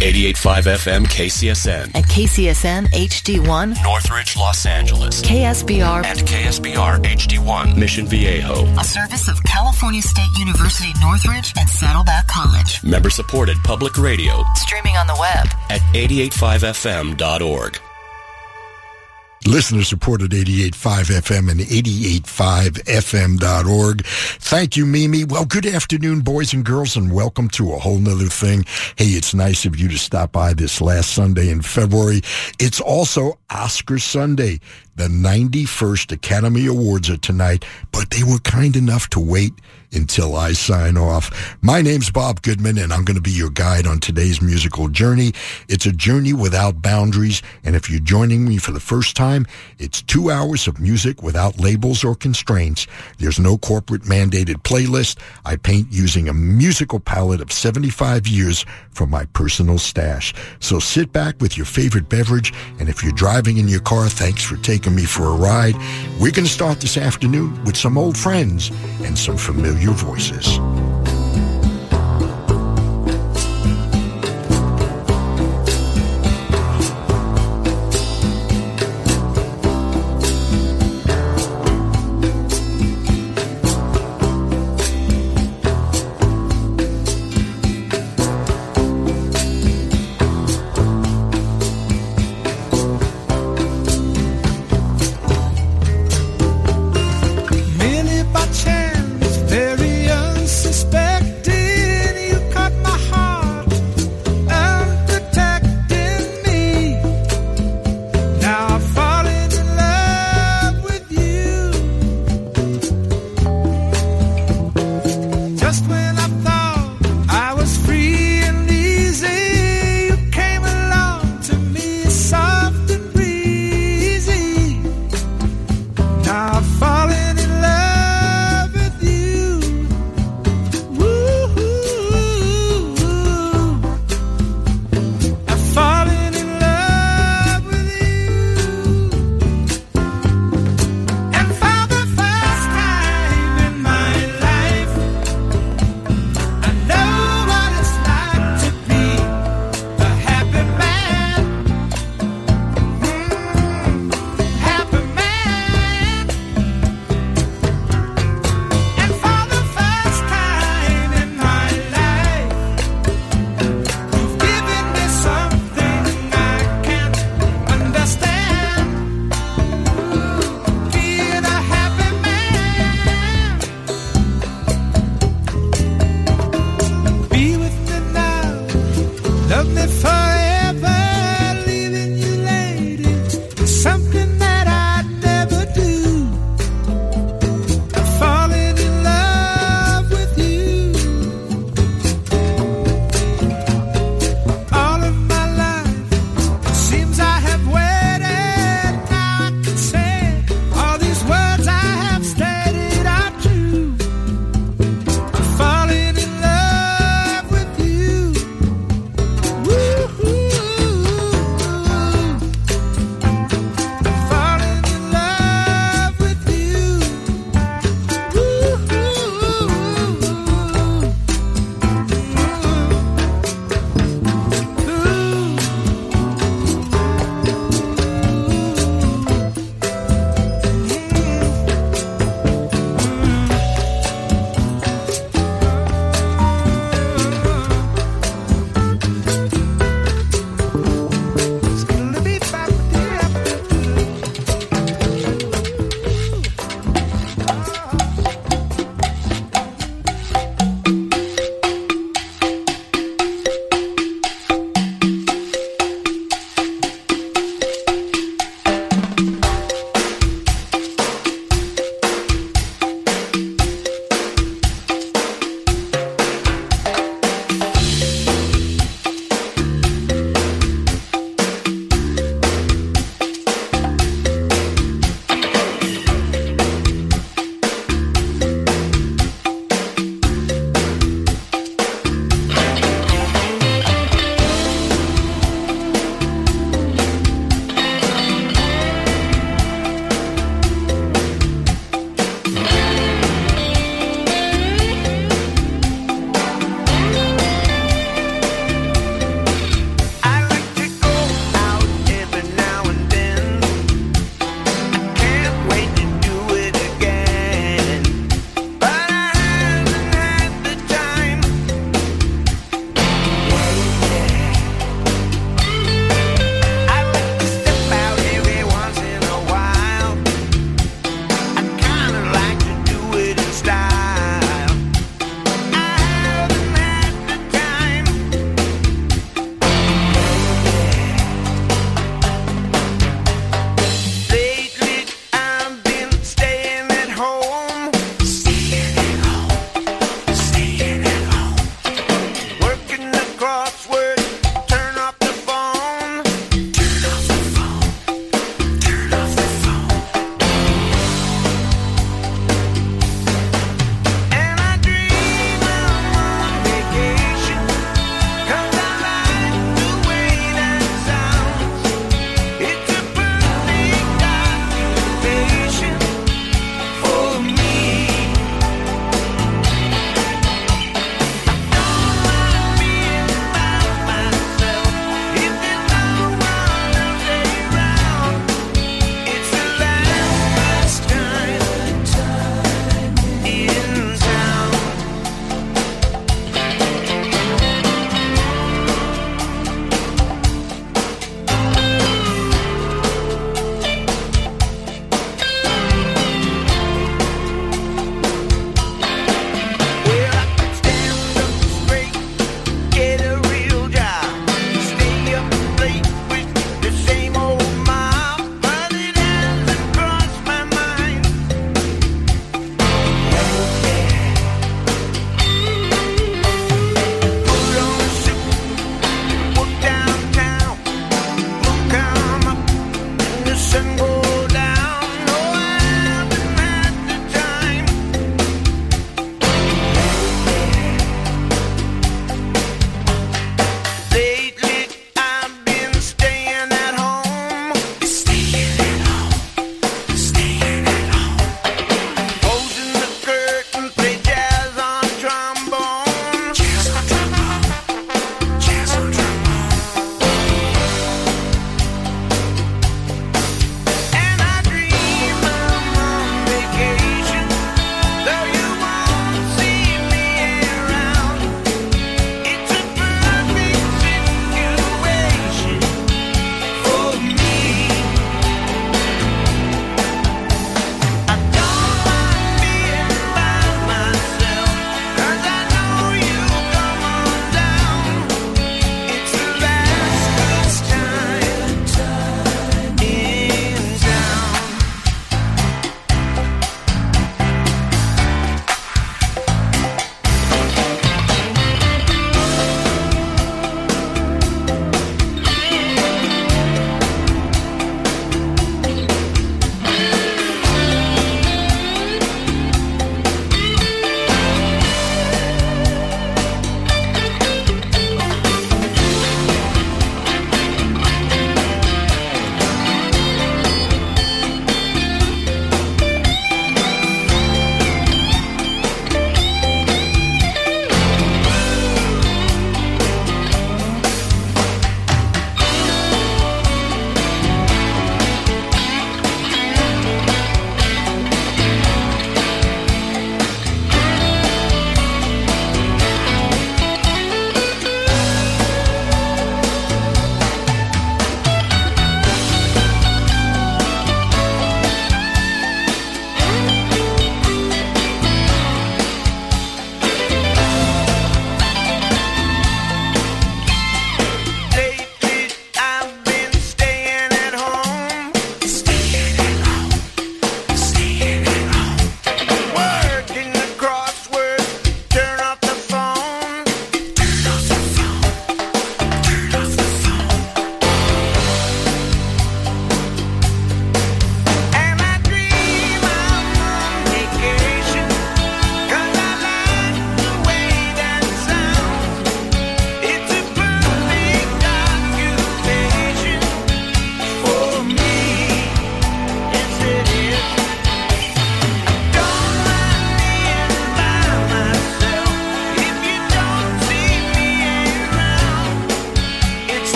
88.5 FM KCSN. At KCSN HD1. Northridge, Los Angeles. KSBR. And KSBR HD1. Mission Viejo. A service of California State University Northridge and Saddleback College. Member supported public radio. Streaming on the web. At 885fm.org. Listener supported 88.5 FM and 88.5fm.org. Thank you, Mimi. Well, good afternoon, boys and girls, and welcome to a whole nother thing. Hey, it's nice of you to stop by this last Sunday in February. It's also Oscar Sunday. The 91st Academy Awards are tonight, but they were kind enough to wait until I sign off. My name's Bob Goodman, and I'm going to be your guide on today's musical journey. It's a journey without boundaries, and if you're joining me for the first time, it's two hours of music without labels or constraints. There's no corporate mandated playlist. I paint using a musical palette of 75 years from my personal stash. So sit back with your favorite beverage, and if you're driving in your car, thanks for taking me for a ride. We're going to start this afternoon with some old friends and some familiar your voices.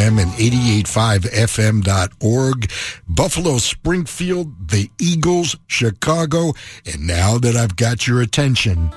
FM and 88.5FM.org. Buffalo, Springfield, the Eagles, Chicago. And now that I've got your attention,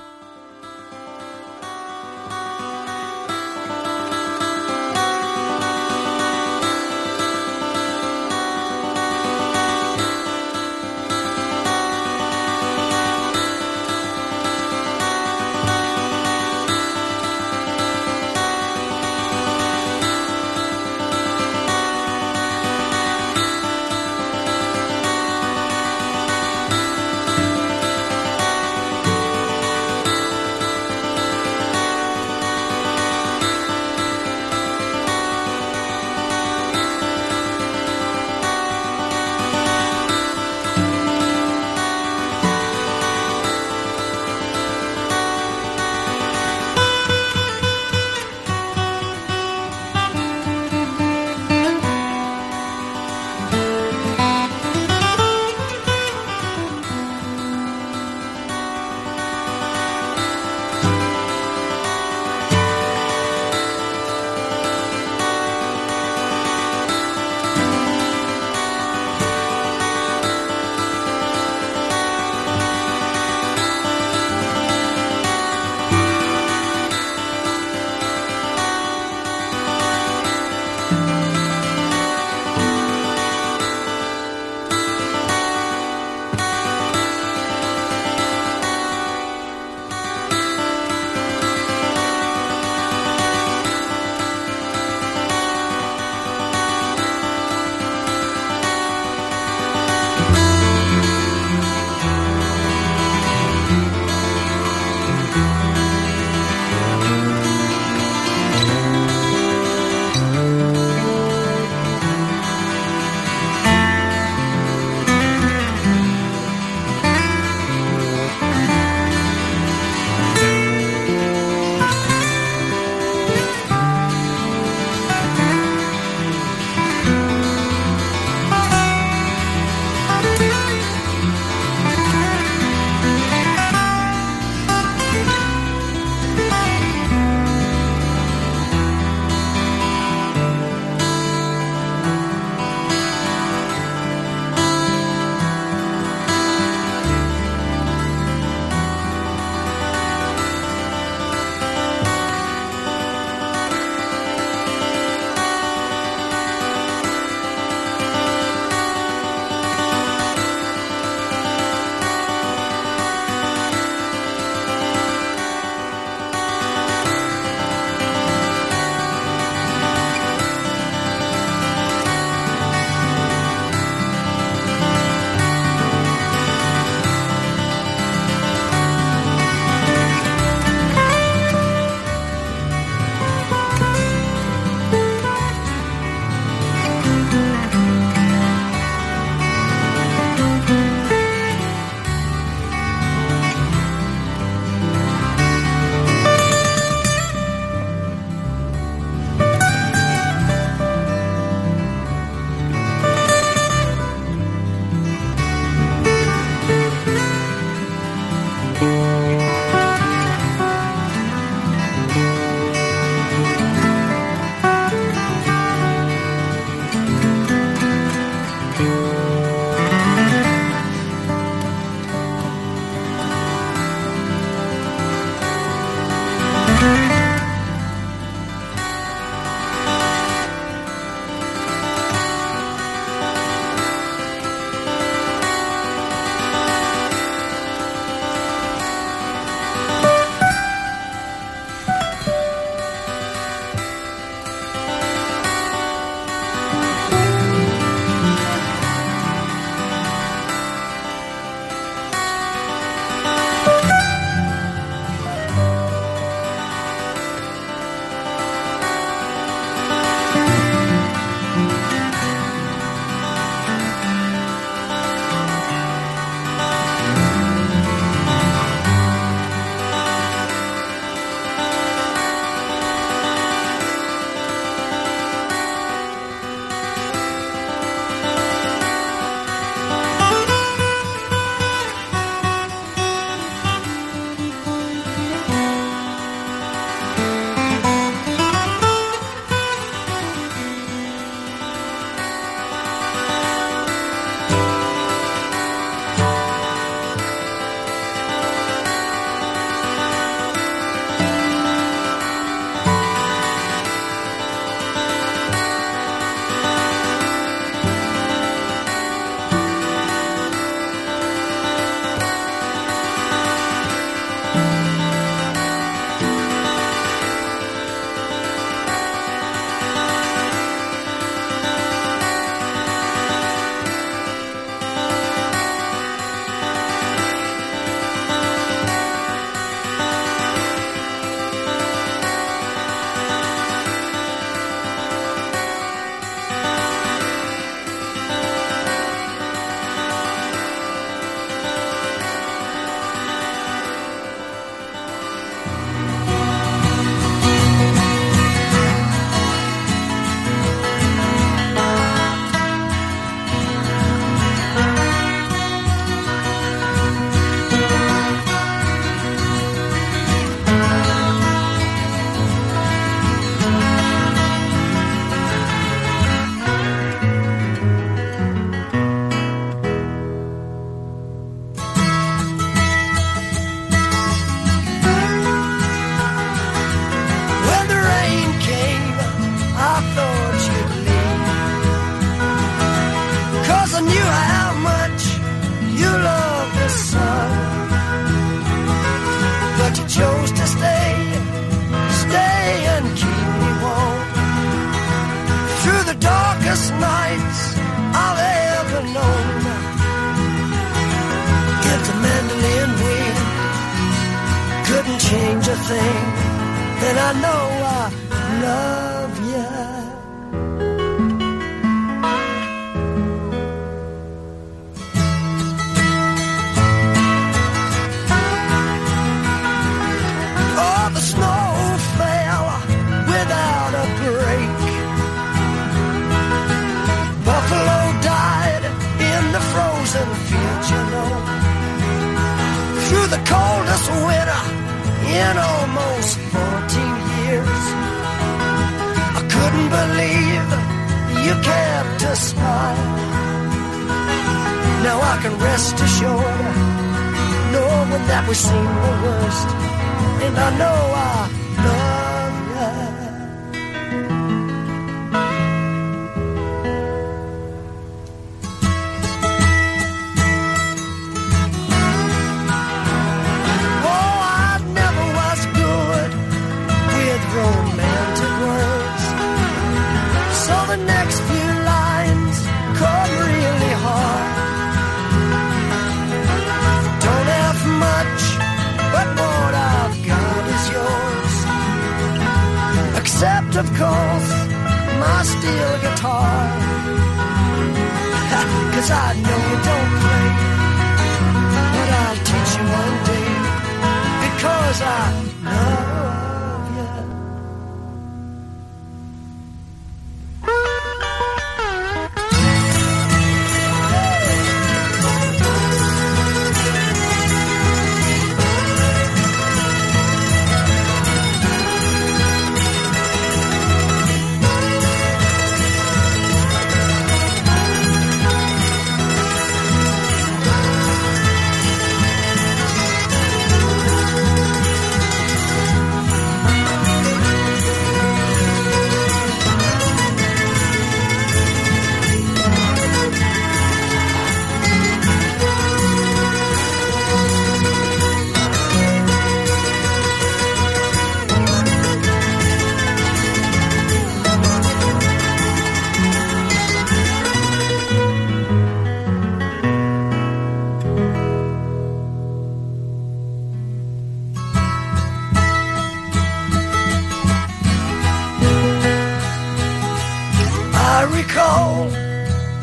I recall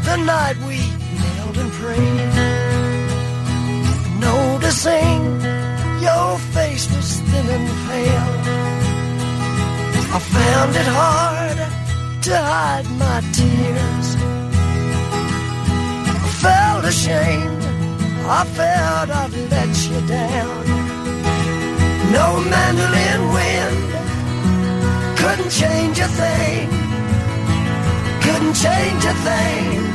the night we knelt and prayed, noticing your face was thin and pale. I found it hard to hide my tears. I felt ashamed. I felt I'd let you down. No mandolin wind couldn't change a thing wouldn't change a thing.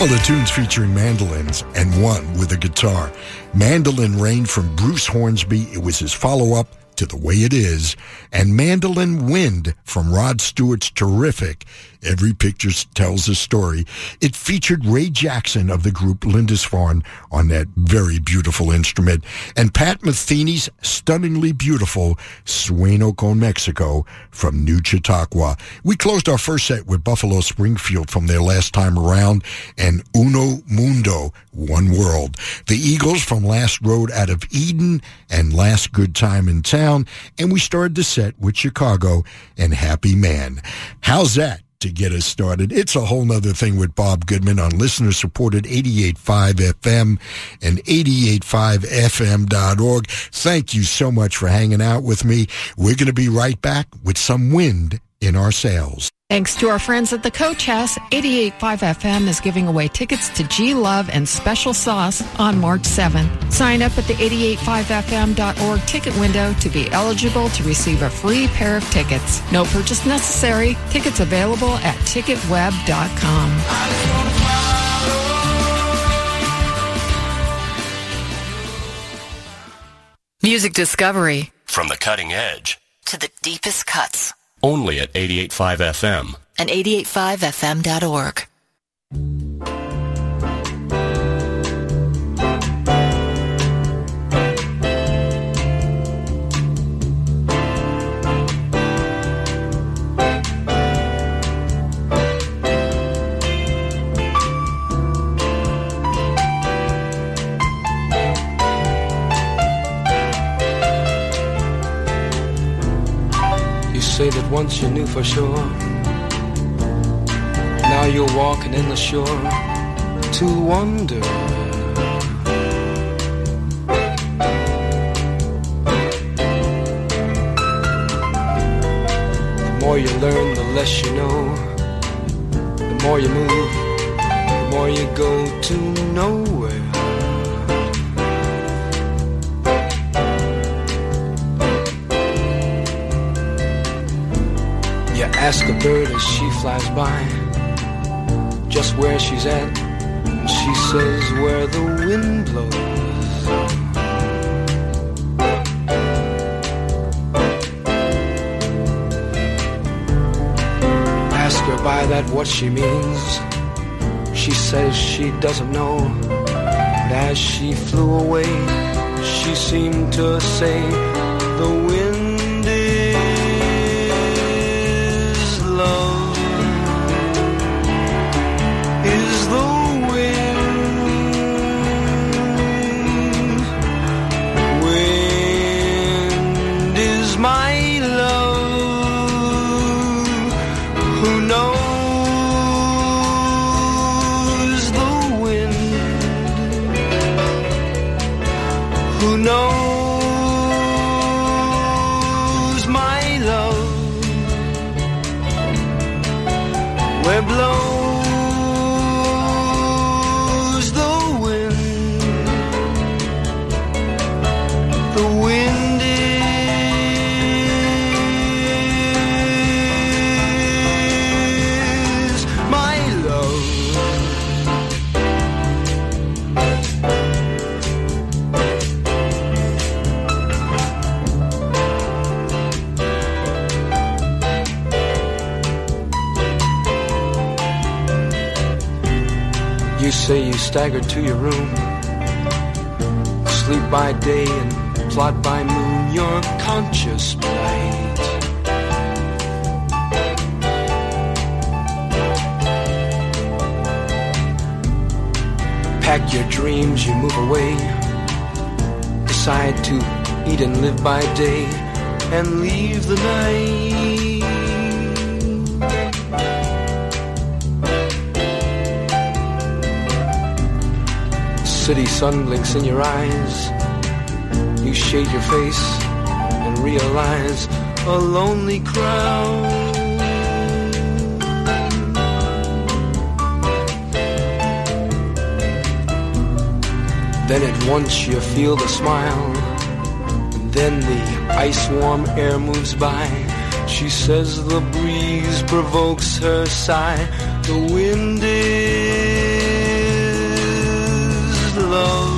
Couple of tunes featuring mandolins and one with a guitar. Mandolin Rain from Bruce Hornsby. It was his follow up to The Way It Is, and Mandolin Wind from Rod Stewart's terrific Every Picture Tells a Story. It featured Ray Jackson of the group Lindisfarne on that very beautiful instrument, and Pat Metheny's stunningly beautiful Sueño con Mexico from New Chautauqua. We closed our first set with Buffalo Springfield from their last time around, and Uno Mundo, One World. The Eagles from Last Road Out of Eden and Last Good Time in Town, and we started the set with Chicago and Happy Man. How's that? To get us started. It's a whole nother thing with Bob Goodman on listener supported 88.5 FM and 88.5FM.org. Thank you so much for hanging out with me. We're going to be right back with some wind in our sails. Thanks to our friends at the Coach House, 88.5 FM is giving away tickets to G Love and Special Sauce on March 7. Sign up at the 88.5fm.org ticket window to be eligible to receive a free pair of tickets. No purchase necessary. Tickets available at ticketweb.com. Music discovery From the cutting edge. to the deepest cuts Only at 88.5 FM. and 885fm.org. say that once you knew for sure. Now you're walking in the shore to wonder. The more you learn, the less you know. The more you move, the more you go to nowhere. Ask a bird as she flies by just where she's at, and she says where the wind blows. Ask her by that what she means. She says she doesn't know. But as she flew away, she seemed to say, The wind staggered to your room, sleep by day and plot by moon your conscious plight. Pack your dreams, you move away, decide to eat and live by day and leave the night. City sun blinks in your eyes. You shade your face and realize a lonely crowd. Then at once you feel the smile. And then the ice warm air moves by. She says the breeze provokes her sigh. The wind is love.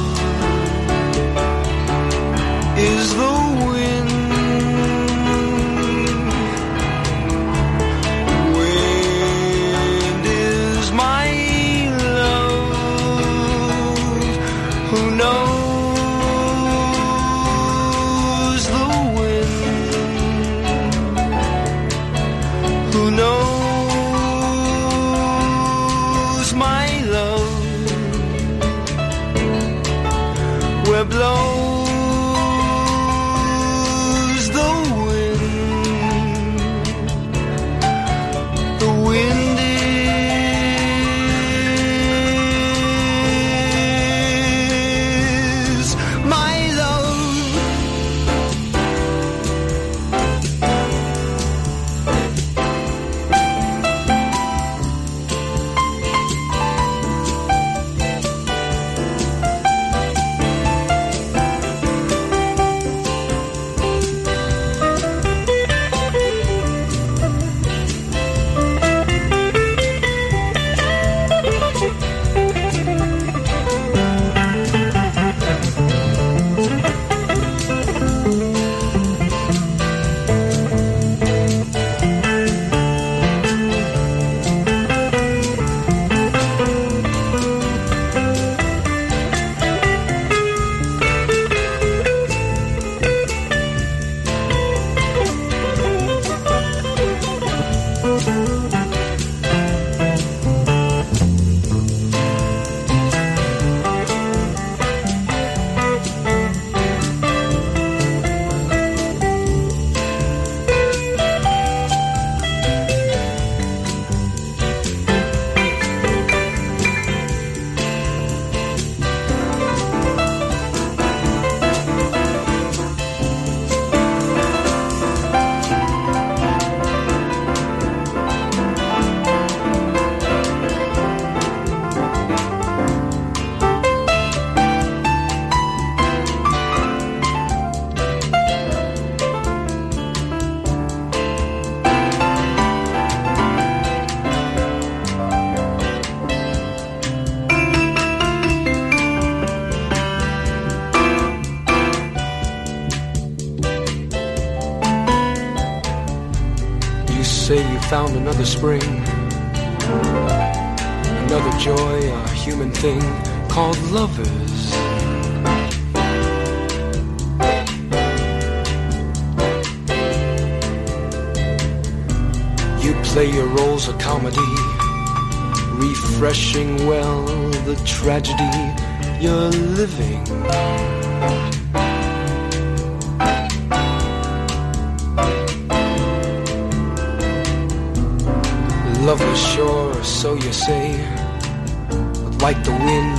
another spring, another joy, a human thing called lovers. You play your roles of comedy, refreshing well the tragedy you're living. so you say. But like the wind,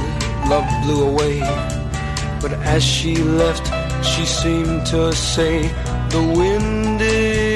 love blew away. But as she left, she seemed to say, The wind is.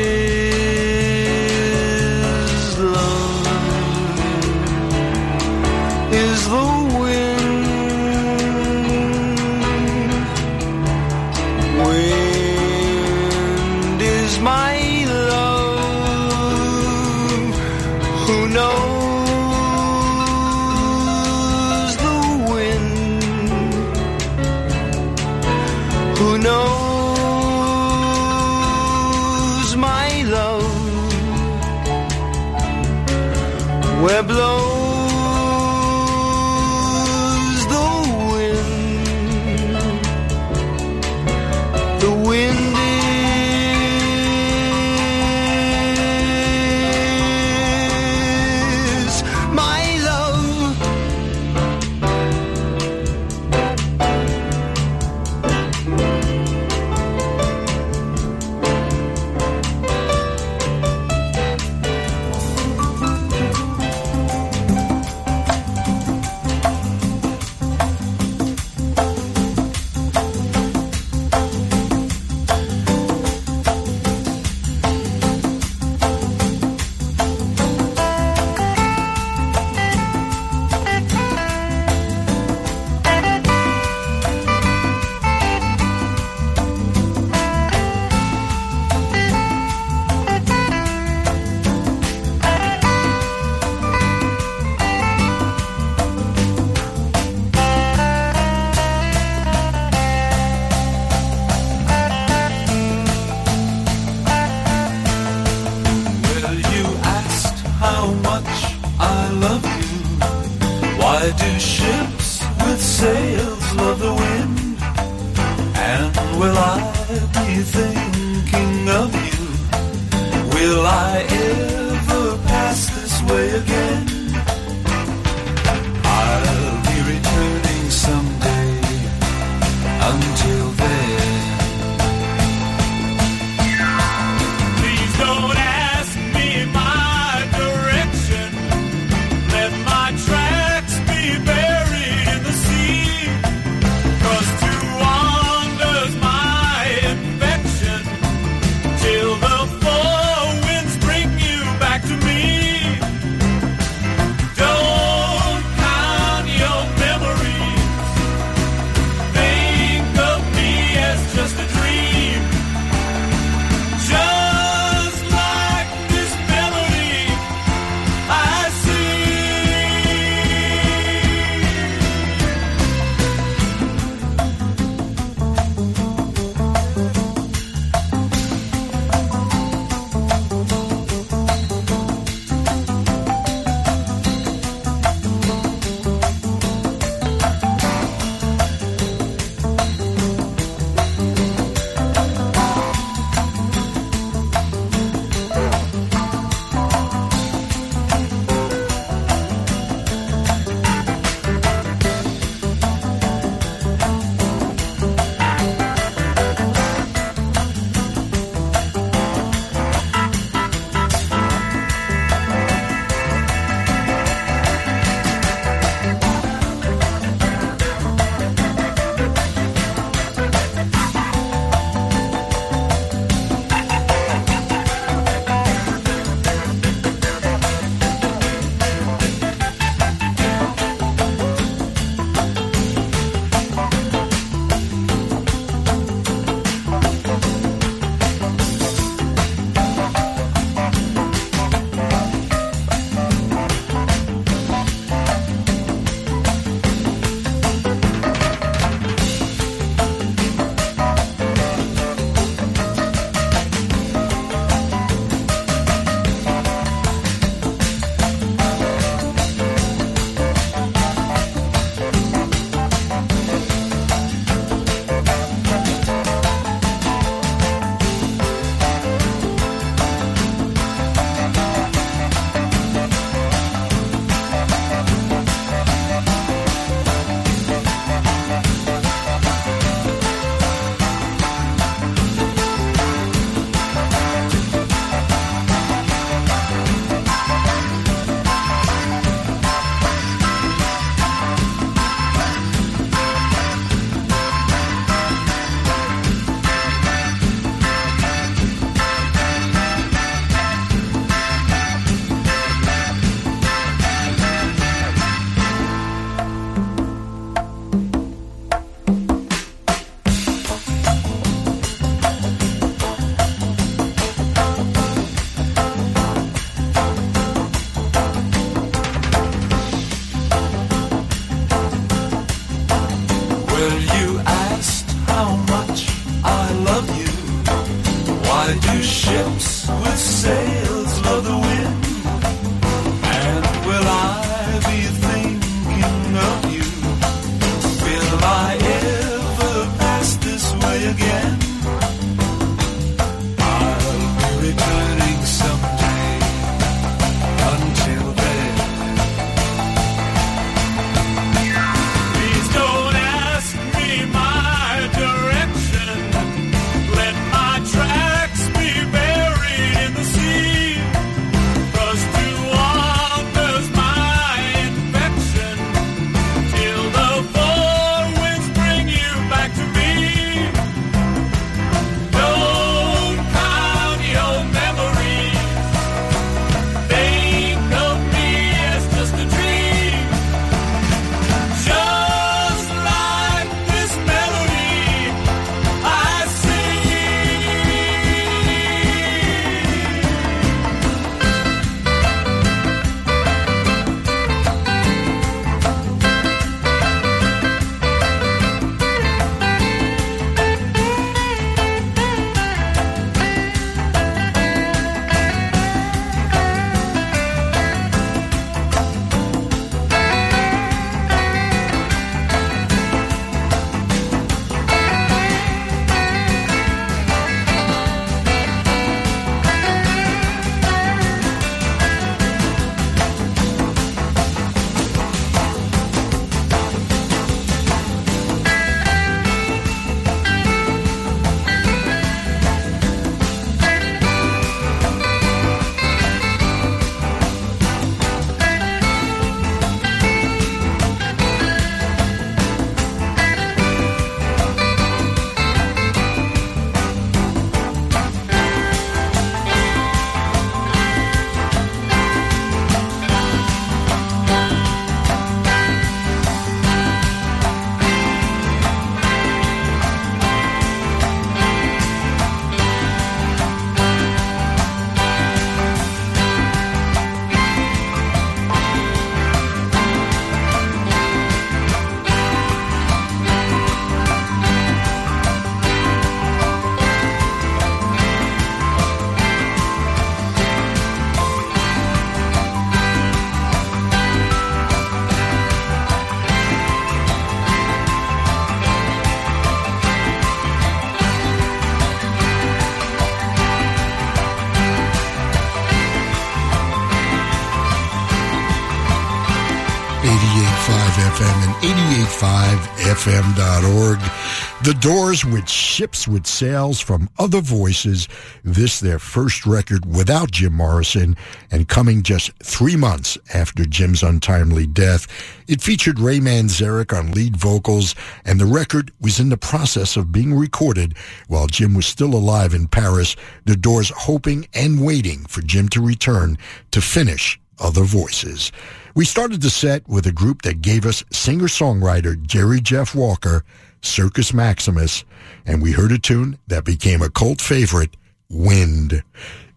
The Doors with Ships with Sails from Other Voices. This their first record without Jim Morrison and coming just three months after Jim's untimely death. It featured Ray Manzarek on lead vocals and the record was in the process of being recorded while Jim was still alive in Paris. The Doors hoping and waiting for Jim to return to finish Other Voices. We started the set with a group that gave us singer-songwriter Jerry Jeff Walker, Circus Maximus, and we heard a tune that became a cult favorite, Wind.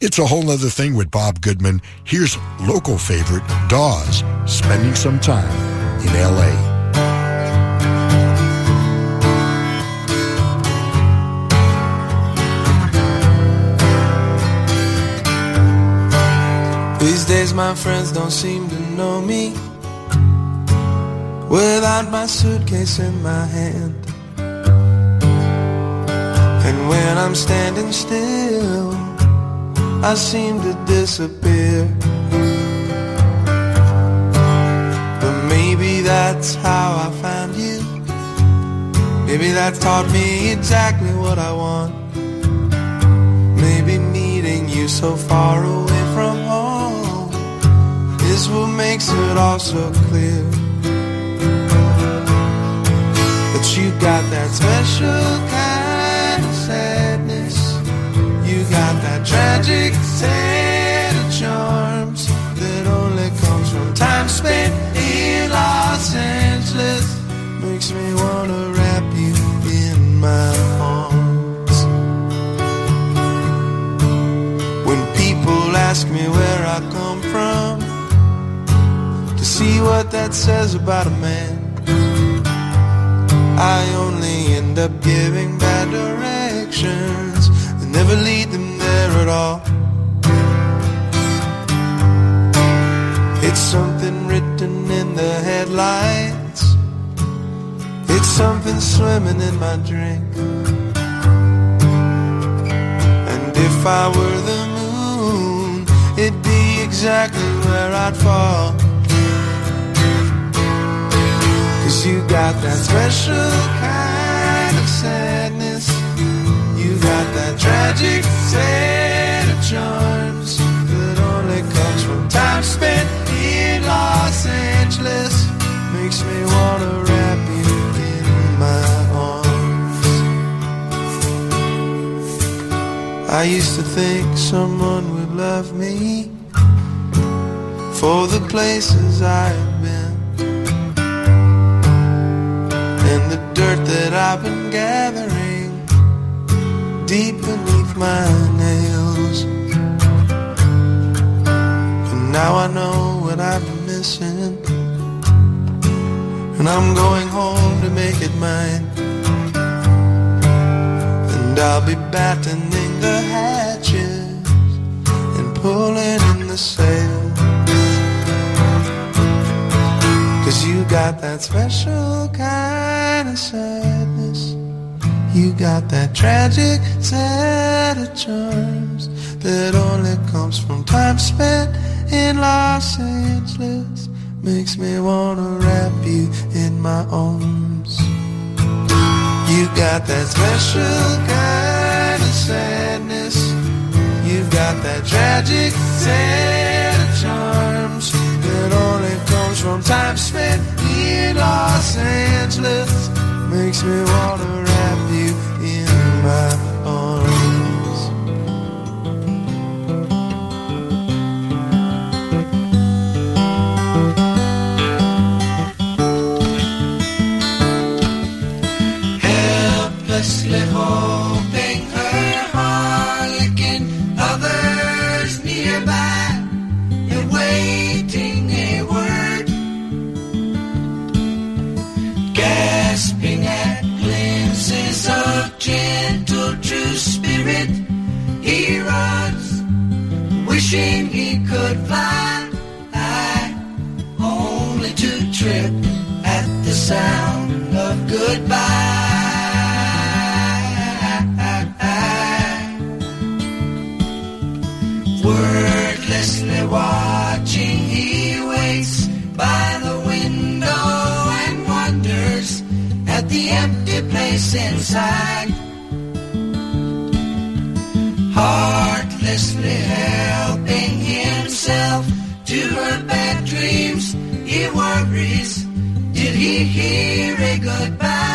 It's a whole other thing with Bob Goodman. Here's local favorite, Dawes, spending some time in L.A. These days my friends don't seem to know me Without my suitcase in my hand And when I'm standing still I seem to disappear. But maybe that's how I found you. Maybe that taught me exactly what I want. Maybe meeting you so far away from home Is what makes it all so clear. That you got that special kind got that tragic set of charms That only comes from time spent in Los Angeles. Makes me wanna wrap you in my arms. When people ask me where I come from To see what that says about a man I only end up giving bad directions never lead them there at all. It's something written in the headlights. It's something swimming in my drink. And if I were the moon It'd be exactly where I'd fall. Cause you got that special kind of sadness tragic set of charms That only comes from time spent in Los Angeles. Makes me wanna wrap you in my arms. I used to think someone would love me For the places I have been And the dirt that I've been gathering Deep beneath my nails. And now I know what been missing. And I'm going home to make it mine. And I'll be battening the hatches And pulling in the sails Cause you got that special kind of sadness You got that tragic set of charms That only comes from time spent in Los Angeles. Makes me wanna wrap you in my arms. You got that special kind of sadness. You got that tragic set of charms That only comes from time spent in Los Angeles. Makes me wanna my spirit he runs, wishing he could fly, only to trip at the sound of goodbye. Wordlessly watching, he waits by the window and wonders at the empty place inside Heartlessly helping himself to her bad dreams. He worries, did he hear a goodbye?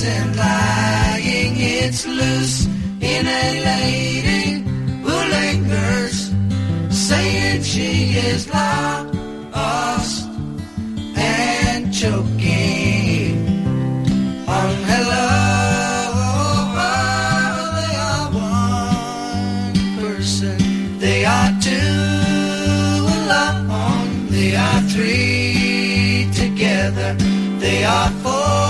Love isn't lying, it's loose in a lady who lingers, saying she is lost and choking on hello. Oh, oh, they are one person, they are two alone, they are three together, they are four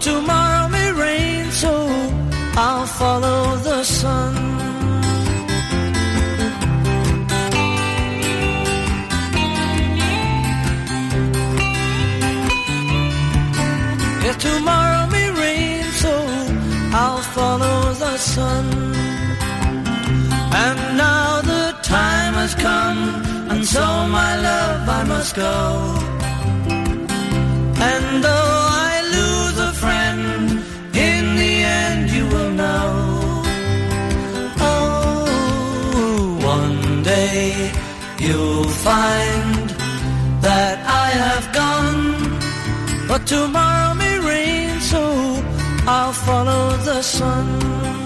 Tomorrow may rain, so I'll follow the sun. If tomorrow may rain, so I'll follow the sun. And now the time has come, and so my love I must go. And though find that I have gone. But tomorrow may rain, so I'll follow the sun.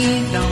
你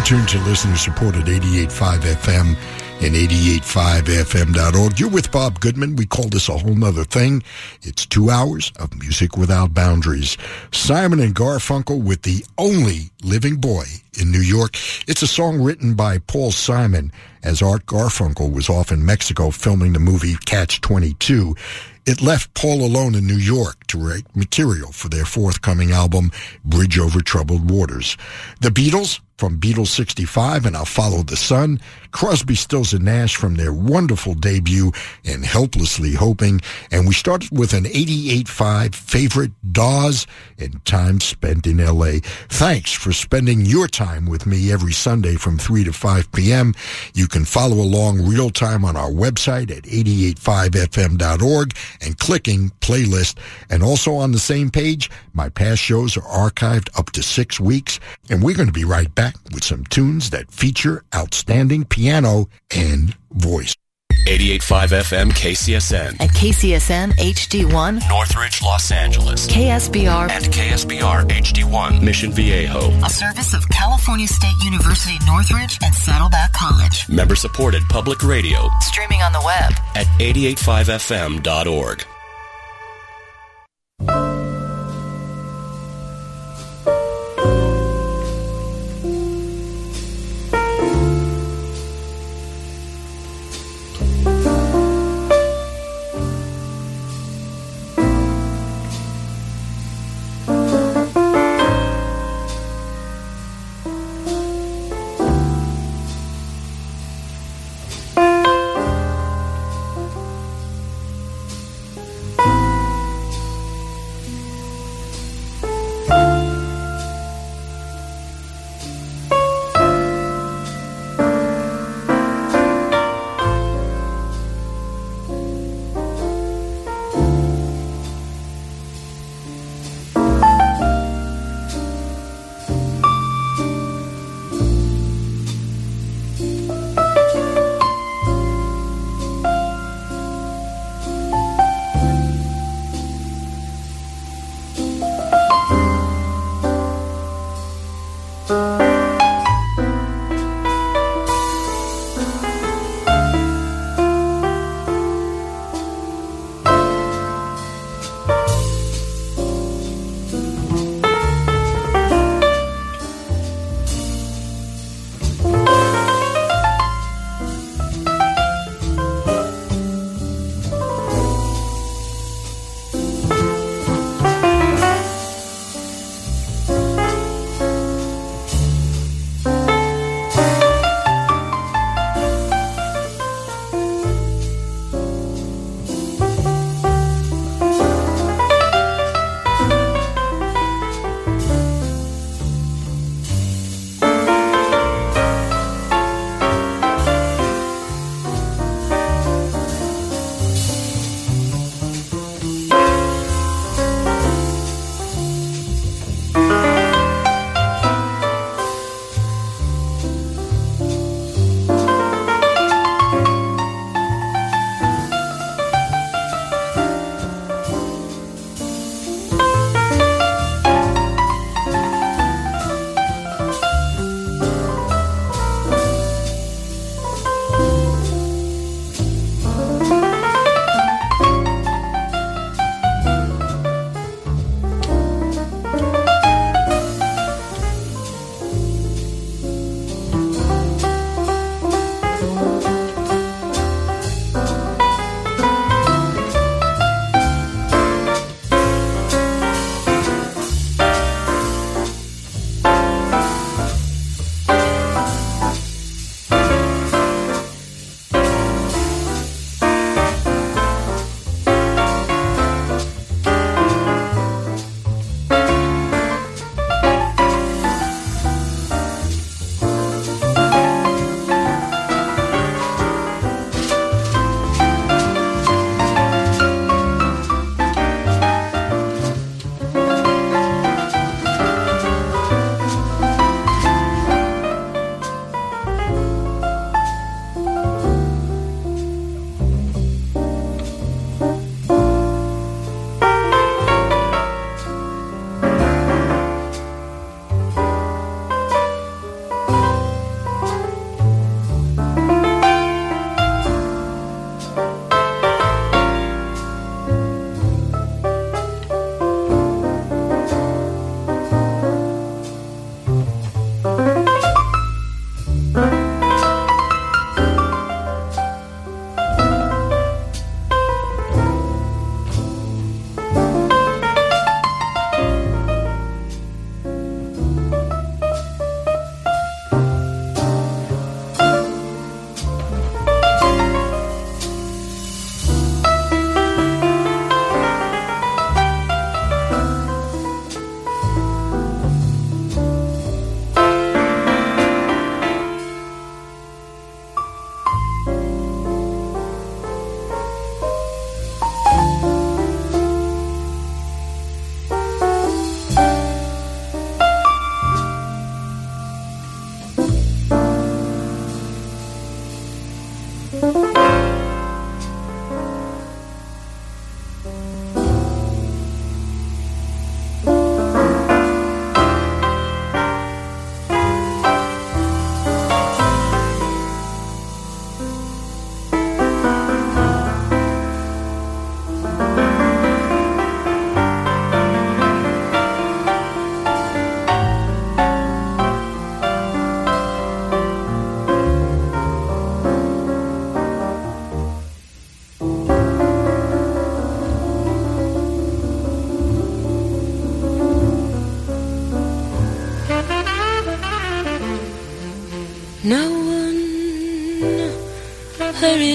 You're tuned to listener supported 88.5 FM and 88.5fm.org. You're with Bob Goodman. We call this a whole nother thing. It's two hours of music without boundaries. Simon and Garfunkel with the only living boy in New York. It's a song written by Paul Simon as Art Garfunkel was off in Mexico filming the movie Catch 22. It left Paul alone in New York to write material for their forthcoming album, Bridge Over Troubled Waters. The Beatles from Beatles 65 and I'll Follow the Sun, Crosby, Stills and Nash from their wonderful debut and Helplessly Hoping, and we started with an 88.5 favorite Dawes and Time Spent in LA. Thanks for spending your time with me every Sunday from 3 to 5 p.m. You can follow along real time on our website at 885fm.org and clicking playlist. And also on the same page, my past shows are archived up to six weeks. And we're going to be right back with some tunes that feature outstanding piano and voice. 88.5 FM KCSN. At KCSN HD1, Northridge, Los Angeles. KSBR, And KSBR HD1, Mission Viejo. a service of California State University Northridge and Saddleback College. Member supported public radio Streaming on the web. at 885fm.org.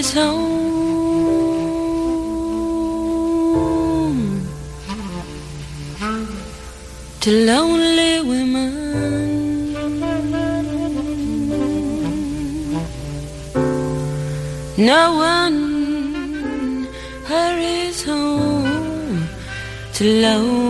his home to lonely women. No one hurries home to lonely.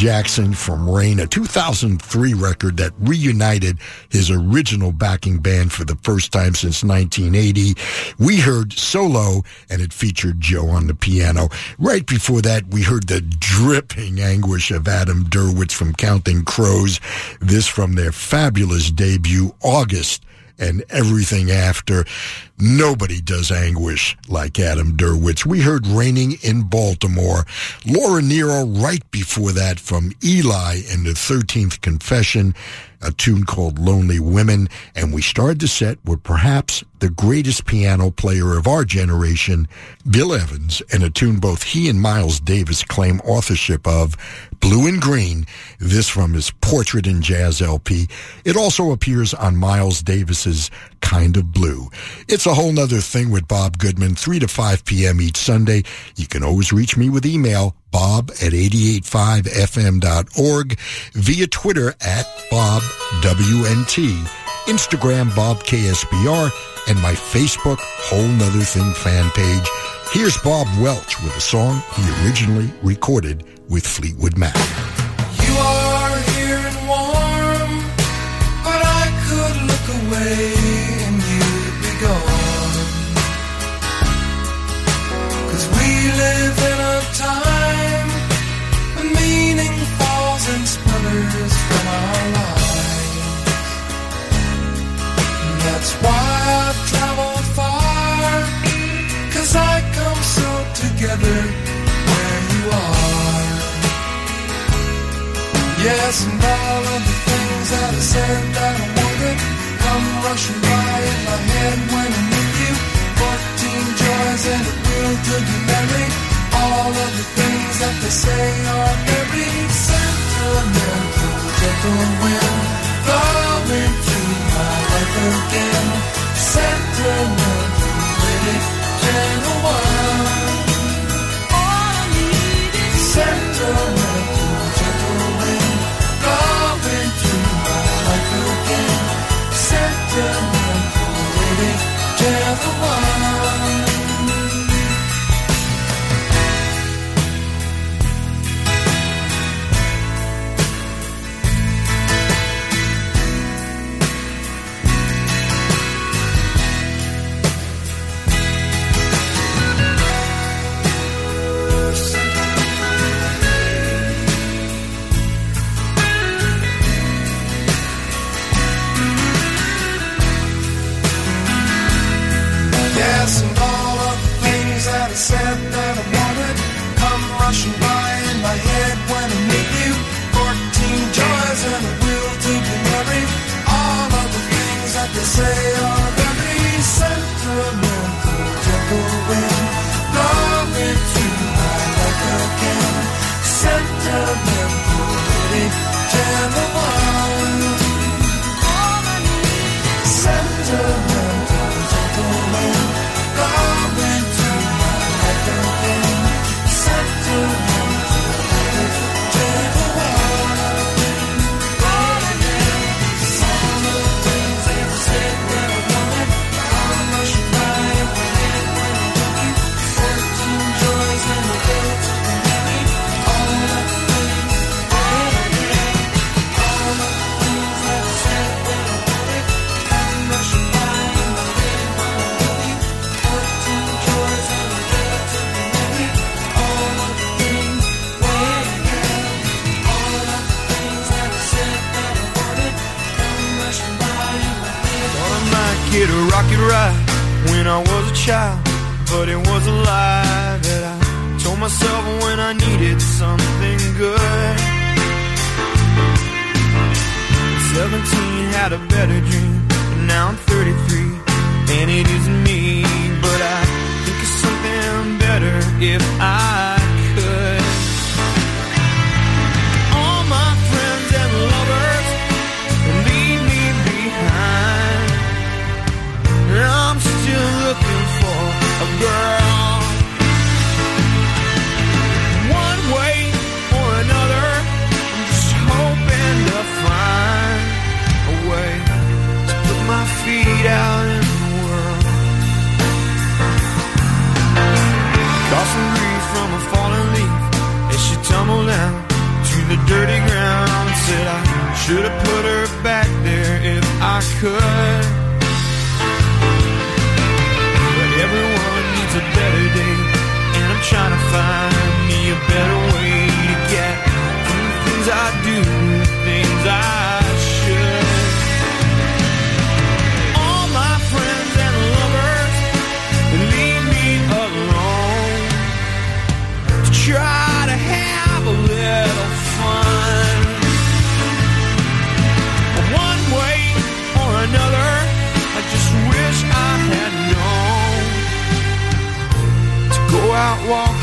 Jackson from Rain, a 2003 record that reunited his original backing band for the first time since 1980. We heard Solo, and it featured Joe on the piano. Right before that, we heard the dripping anguish of Adam Duritz from Counting Crows. This from their fabulous debut, August and everything after. Nobody does anguish like Adam Duritz. We heard Raining in Baltimore. Laura Nyro right before that from Eli and the 13th Confession, a tune called Lonely Women. And we started the set with perhaps the greatest piano player of our generation, Bill Evans, and a tune both he and Miles Davis claim authorship of, Blue and Green, this from his Portrait in Jazz LP. It also appears on Miles Davis's Kind of Blue. It's a whole nother thing with Bob Goodman, 3 to 5 p.m. each Sunday. You can always reach me with email, bob at 885fm.org, via Twitter at Bob WNT, Instagram Bob KSBR, and my Facebook Whole Nother Thing fan page. Here's Bob Welch with a song he originally recorded with Fleetwood Mac. Yes, and all of the things that I said that I wanted come rushing by in my head when I'm with you. Fourteen joys and a will to be married. All of the things that they say are very sentimental. Gentle wind blowing through my life again. Sentimental, rushing by in my head when I meet you. Fourteen joys and a will to be married. All of the things that they say. I could ride when I was a child, but it was a lie that I told myself when I needed something good. 17 had a better dream, but now I'm 33, and it isn't me, but I think of something better if I. the dirty ground. Said I should have put her back there if I could. But everyone needs a better day, and I'm trying to find me a better way to get from the things I do, things I. walk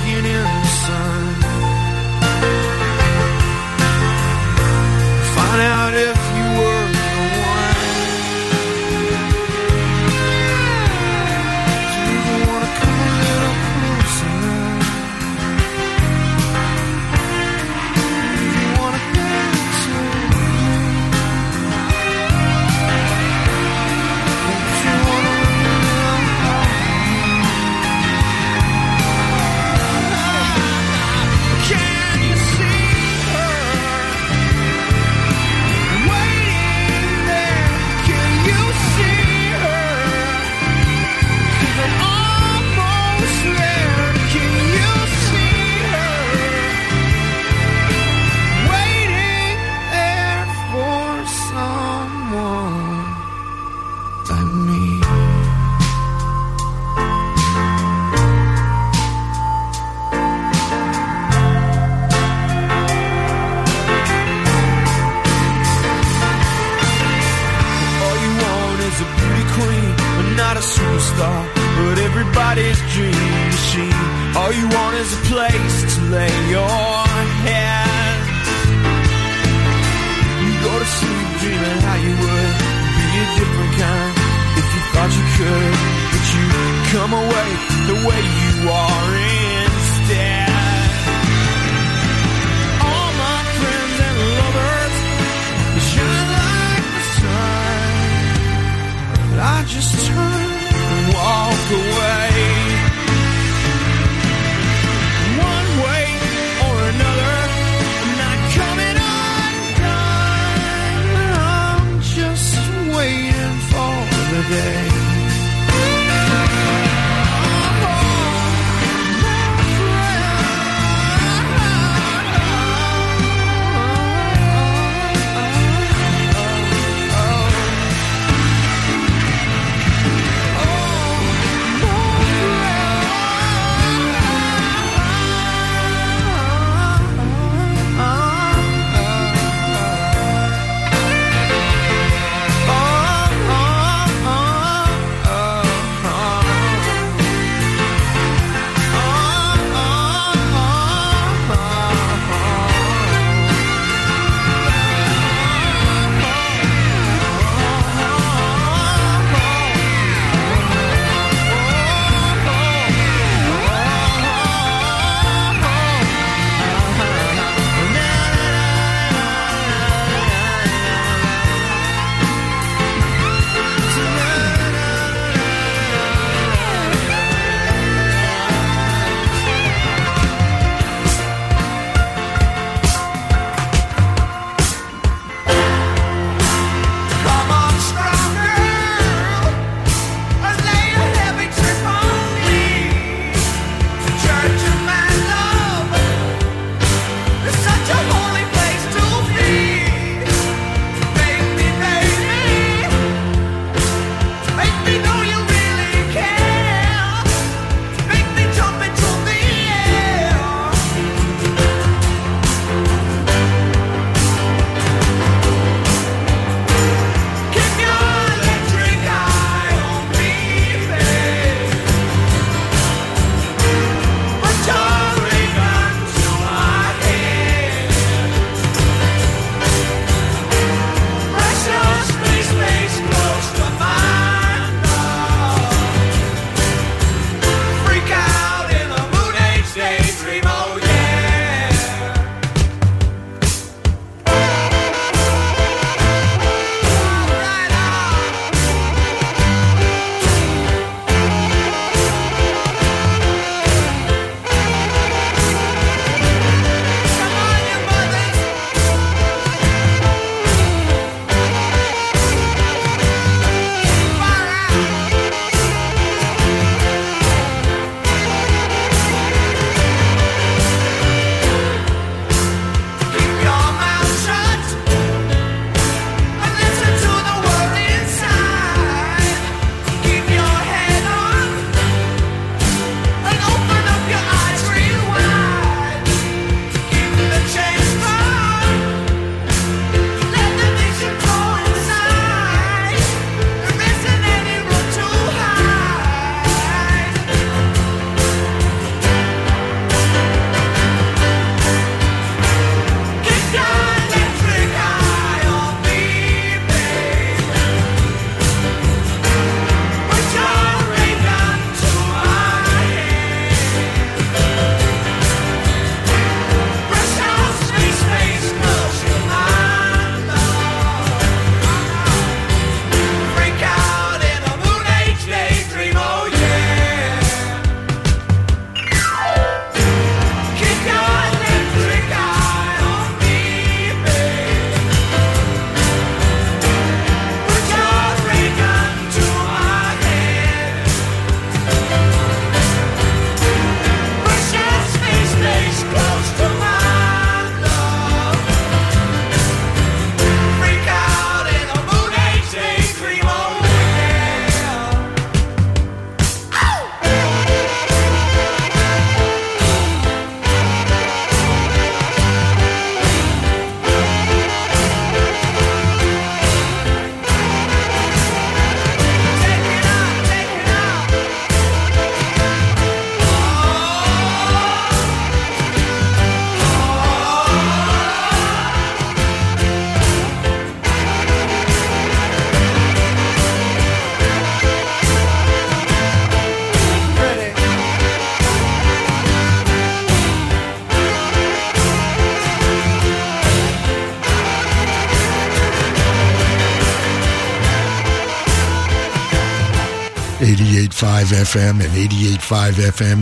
88.5FM and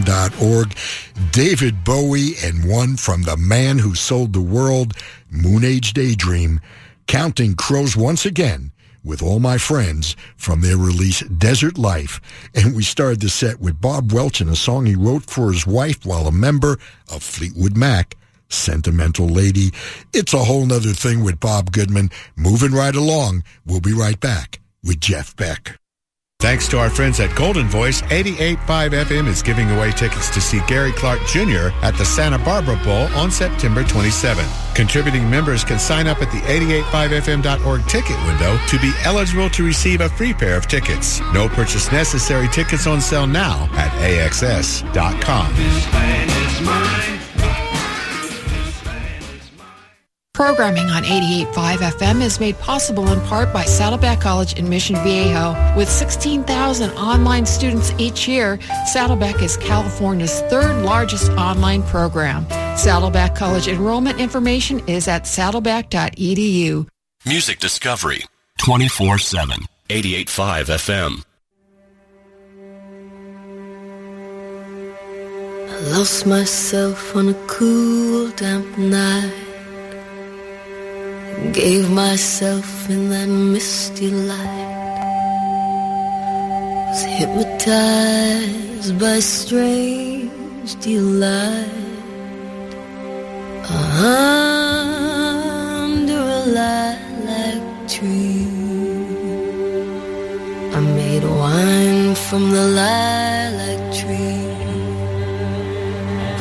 88.5FM.org. David Bowie and one from the man who sold the world, Moon Age Daydream, counting crows once again with all my friends from their release Desert Life. And we started the set with Bob Welch and a song he wrote for his wife while a member of Fleetwood Mac. Sentimental Lady. It's a whole nother thing with Bob Goodman. Moving right along. We'll be right back with Jeff Beck. Thanks to our friends at Goldenvoice, 88.5 FM is giving away tickets to see Gary Clark Jr. at the Santa Barbara Bowl on September 27. Contributing members can sign up at the 885fm.org ticket window to be eligible to receive a free pair of tickets. No purchase necessary. Tickets on sale now at axs.com. Programming on 88.5 FM is made possible in part by Saddleback College in Mission Viejo. With 16,000 online students each year, Saddleback is California's third largest online program. Saddleback College enrollment information is at saddleback.edu. Music Discovery 24 7. 88.5 FM. I lost myself on a cool, damp night. Gave myself in that misty light. Was hypnotized by strange delight. Under a lilac tree. I made wine from the lilac tree.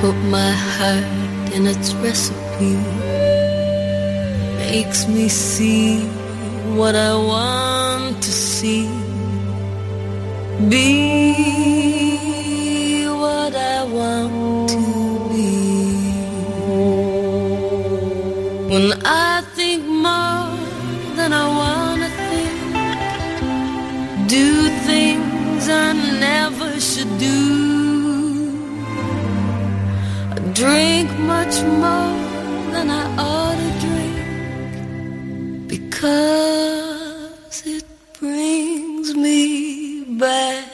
Put my heart in its recipe makes me see what I want to see. Be what I want to be. When I think more than I wanna think, do things I never should do. I drink much more than I ought to because it brings me back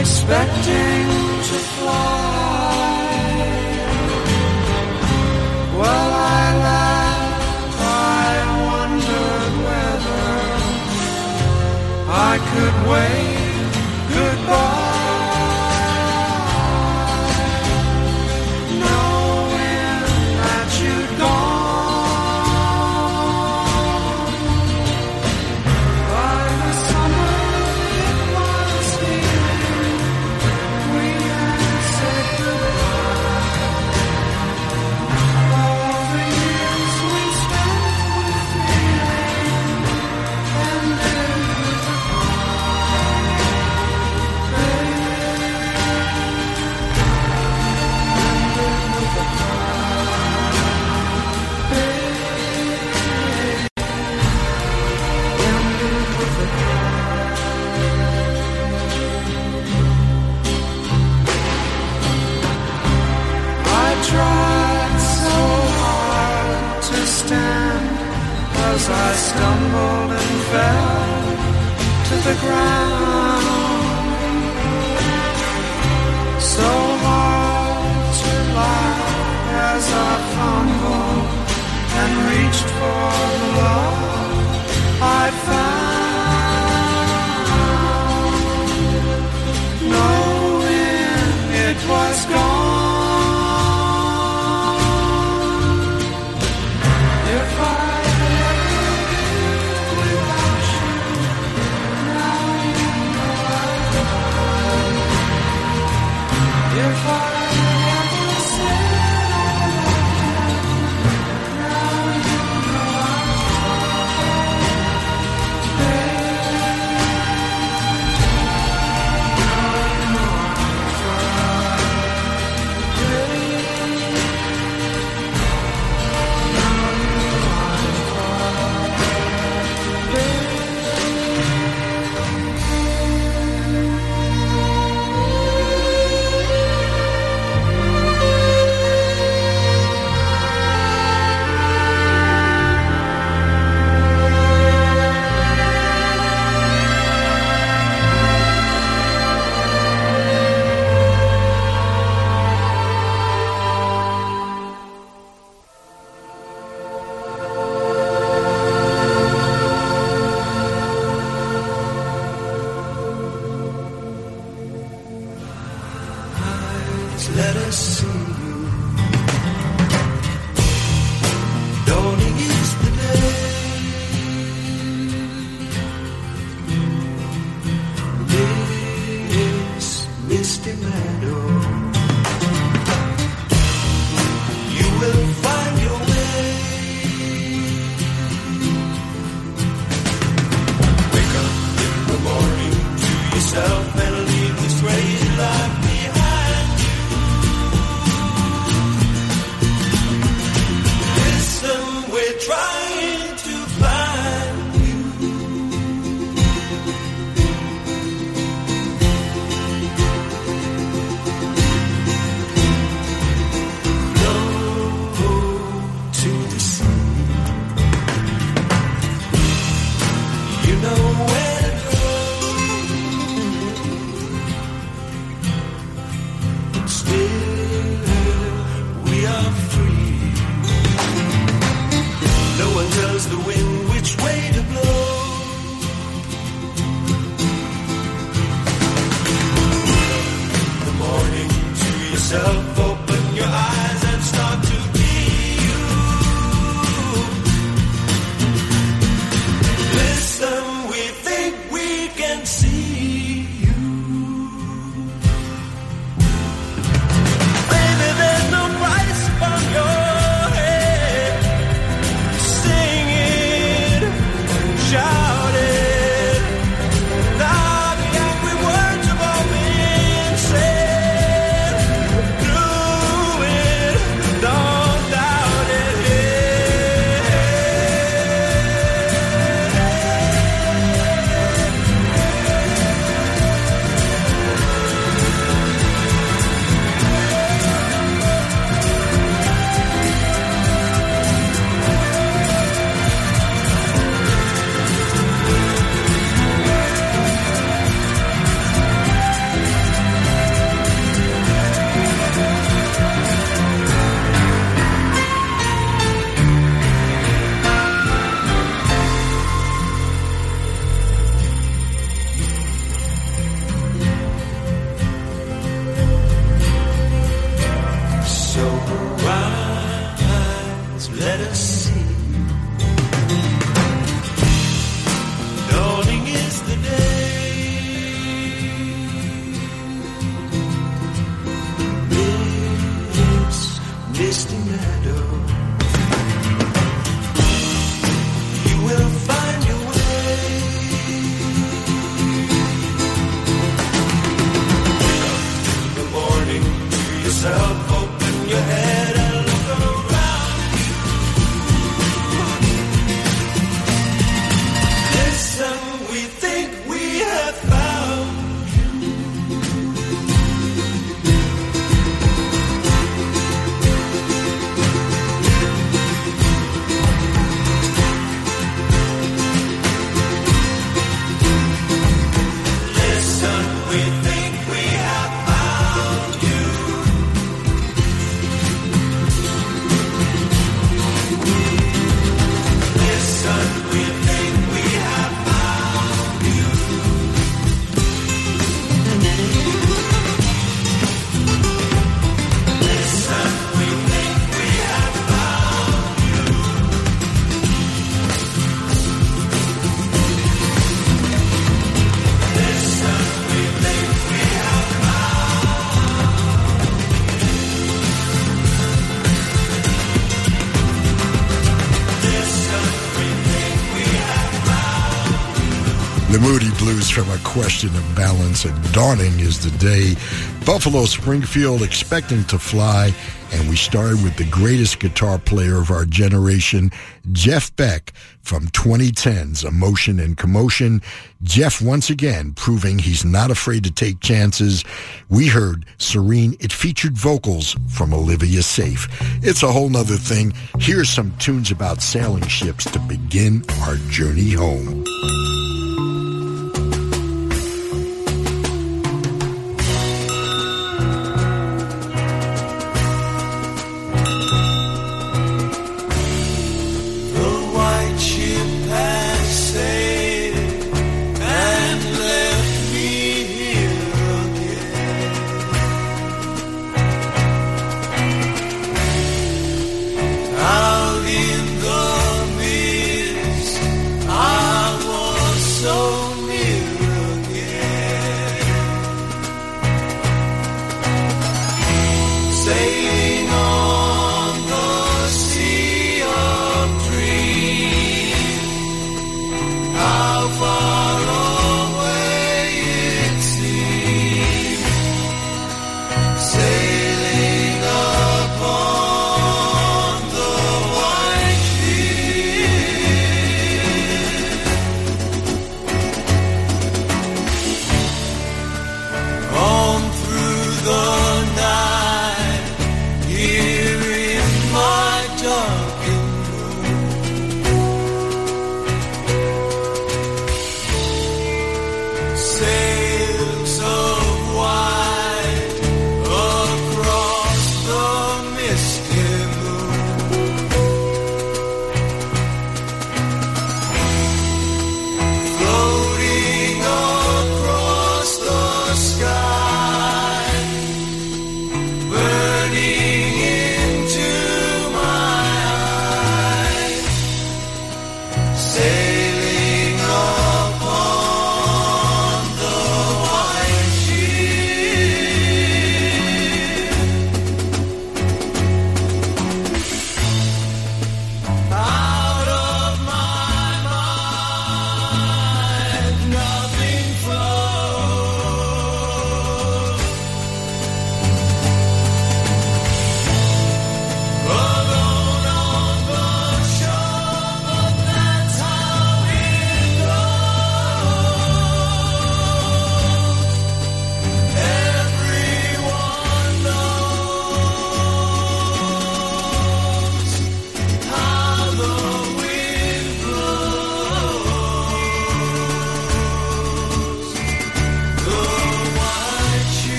expecting to fly. Well, I laughed, I wondered whether I could wave goodbye. So hard to as I and reached for the love I found. Knowing it was gone. Question of balance and dawning is the day. Buffalo Springfield expecting to fly. And we started with the greatest guitar player of our generation, Jeff Beck from 2010's Emotion and Commotion. Jeff once again proving he's not afraid to take chances. We heard Serene. It featured vocals from Olivia Safe. It's a whole nother thing. Here's some tunes about sailing ships to begin our journey home.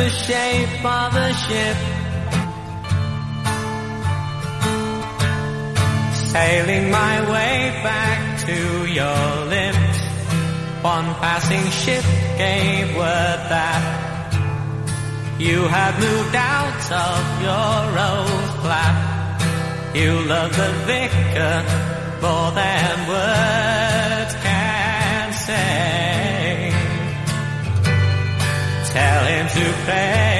The shape of a ship. Sailing my way back to your lips. One passing ship gave word that you had moved out of your old flat. You love the vicar more than words Tell him to pray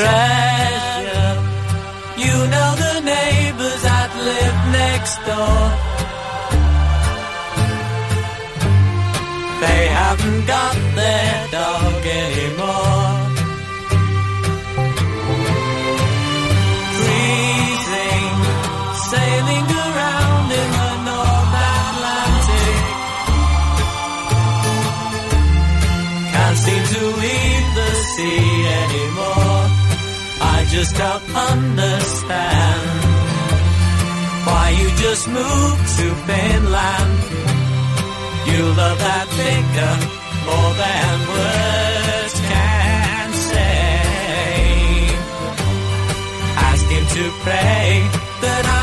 treasure. You know the neighbors that live next door. They haven't got their dog anymore. Just don't understand why you just moved to Finland. You love that figure more than words can say. Ask him to pray that I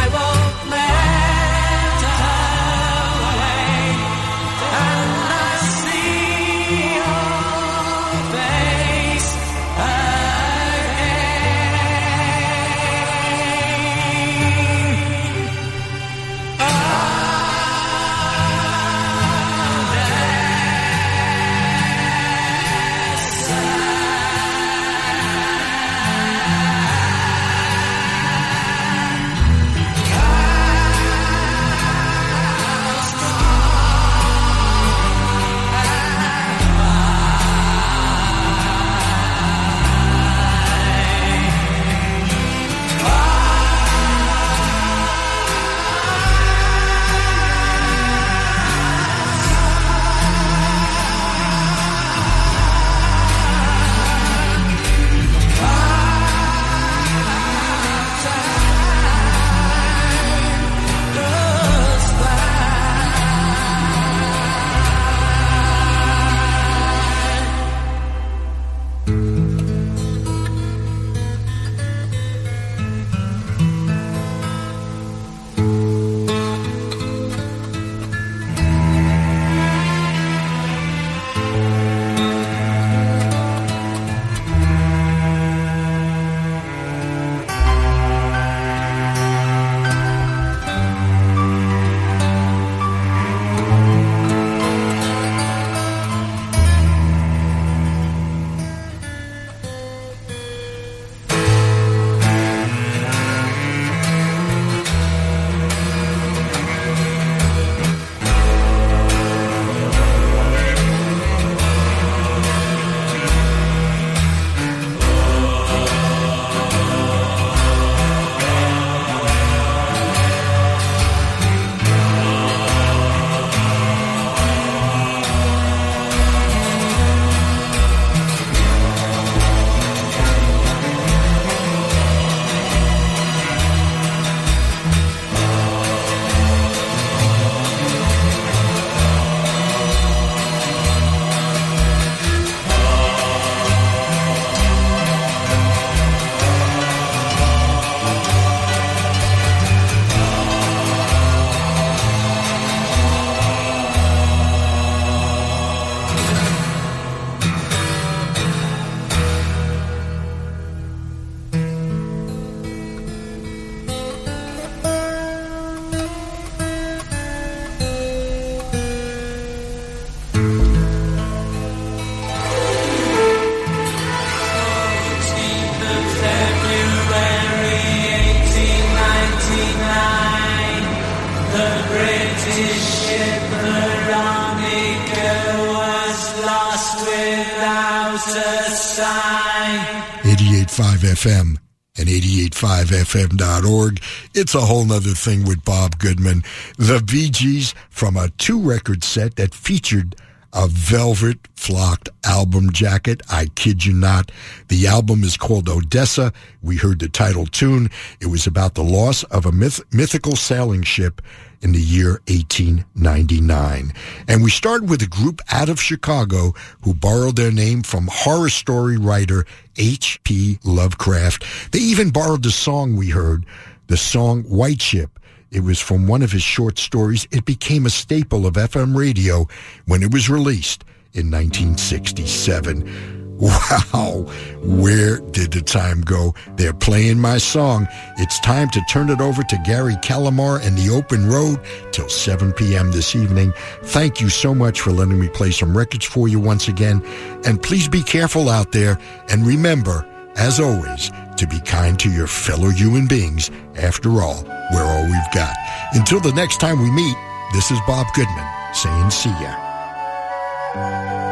88.5fm.org. It's a whole nother thing with Bob Goodman. The Gees from a two record set that featured a velvet flocked album jacket. I kid you not. The album is called Odessa. We heard the title tune. It was about the loss of a myth- mythical sailing ship in the year 1899. And we started with a group out of Chicago who borrowed their name from horror story writer H.P. Lovecraft. They even borrowed the song we heard, the song White Ship. It was from one of his short stories. It became a staple of FM radio when it was released in 1967. Wow, where did the time go? They're playing my song. It's time to turn it over to Gary Calamar and the Open Road till 7 p.m. this evening. Thank you so much for letting me play some records for you once again. And please be careful out there. And remember, as always, to be kind to your fellow human beings. After all, we're all we've got. Until the next time we meet, this is Bob Goodman saying see ya.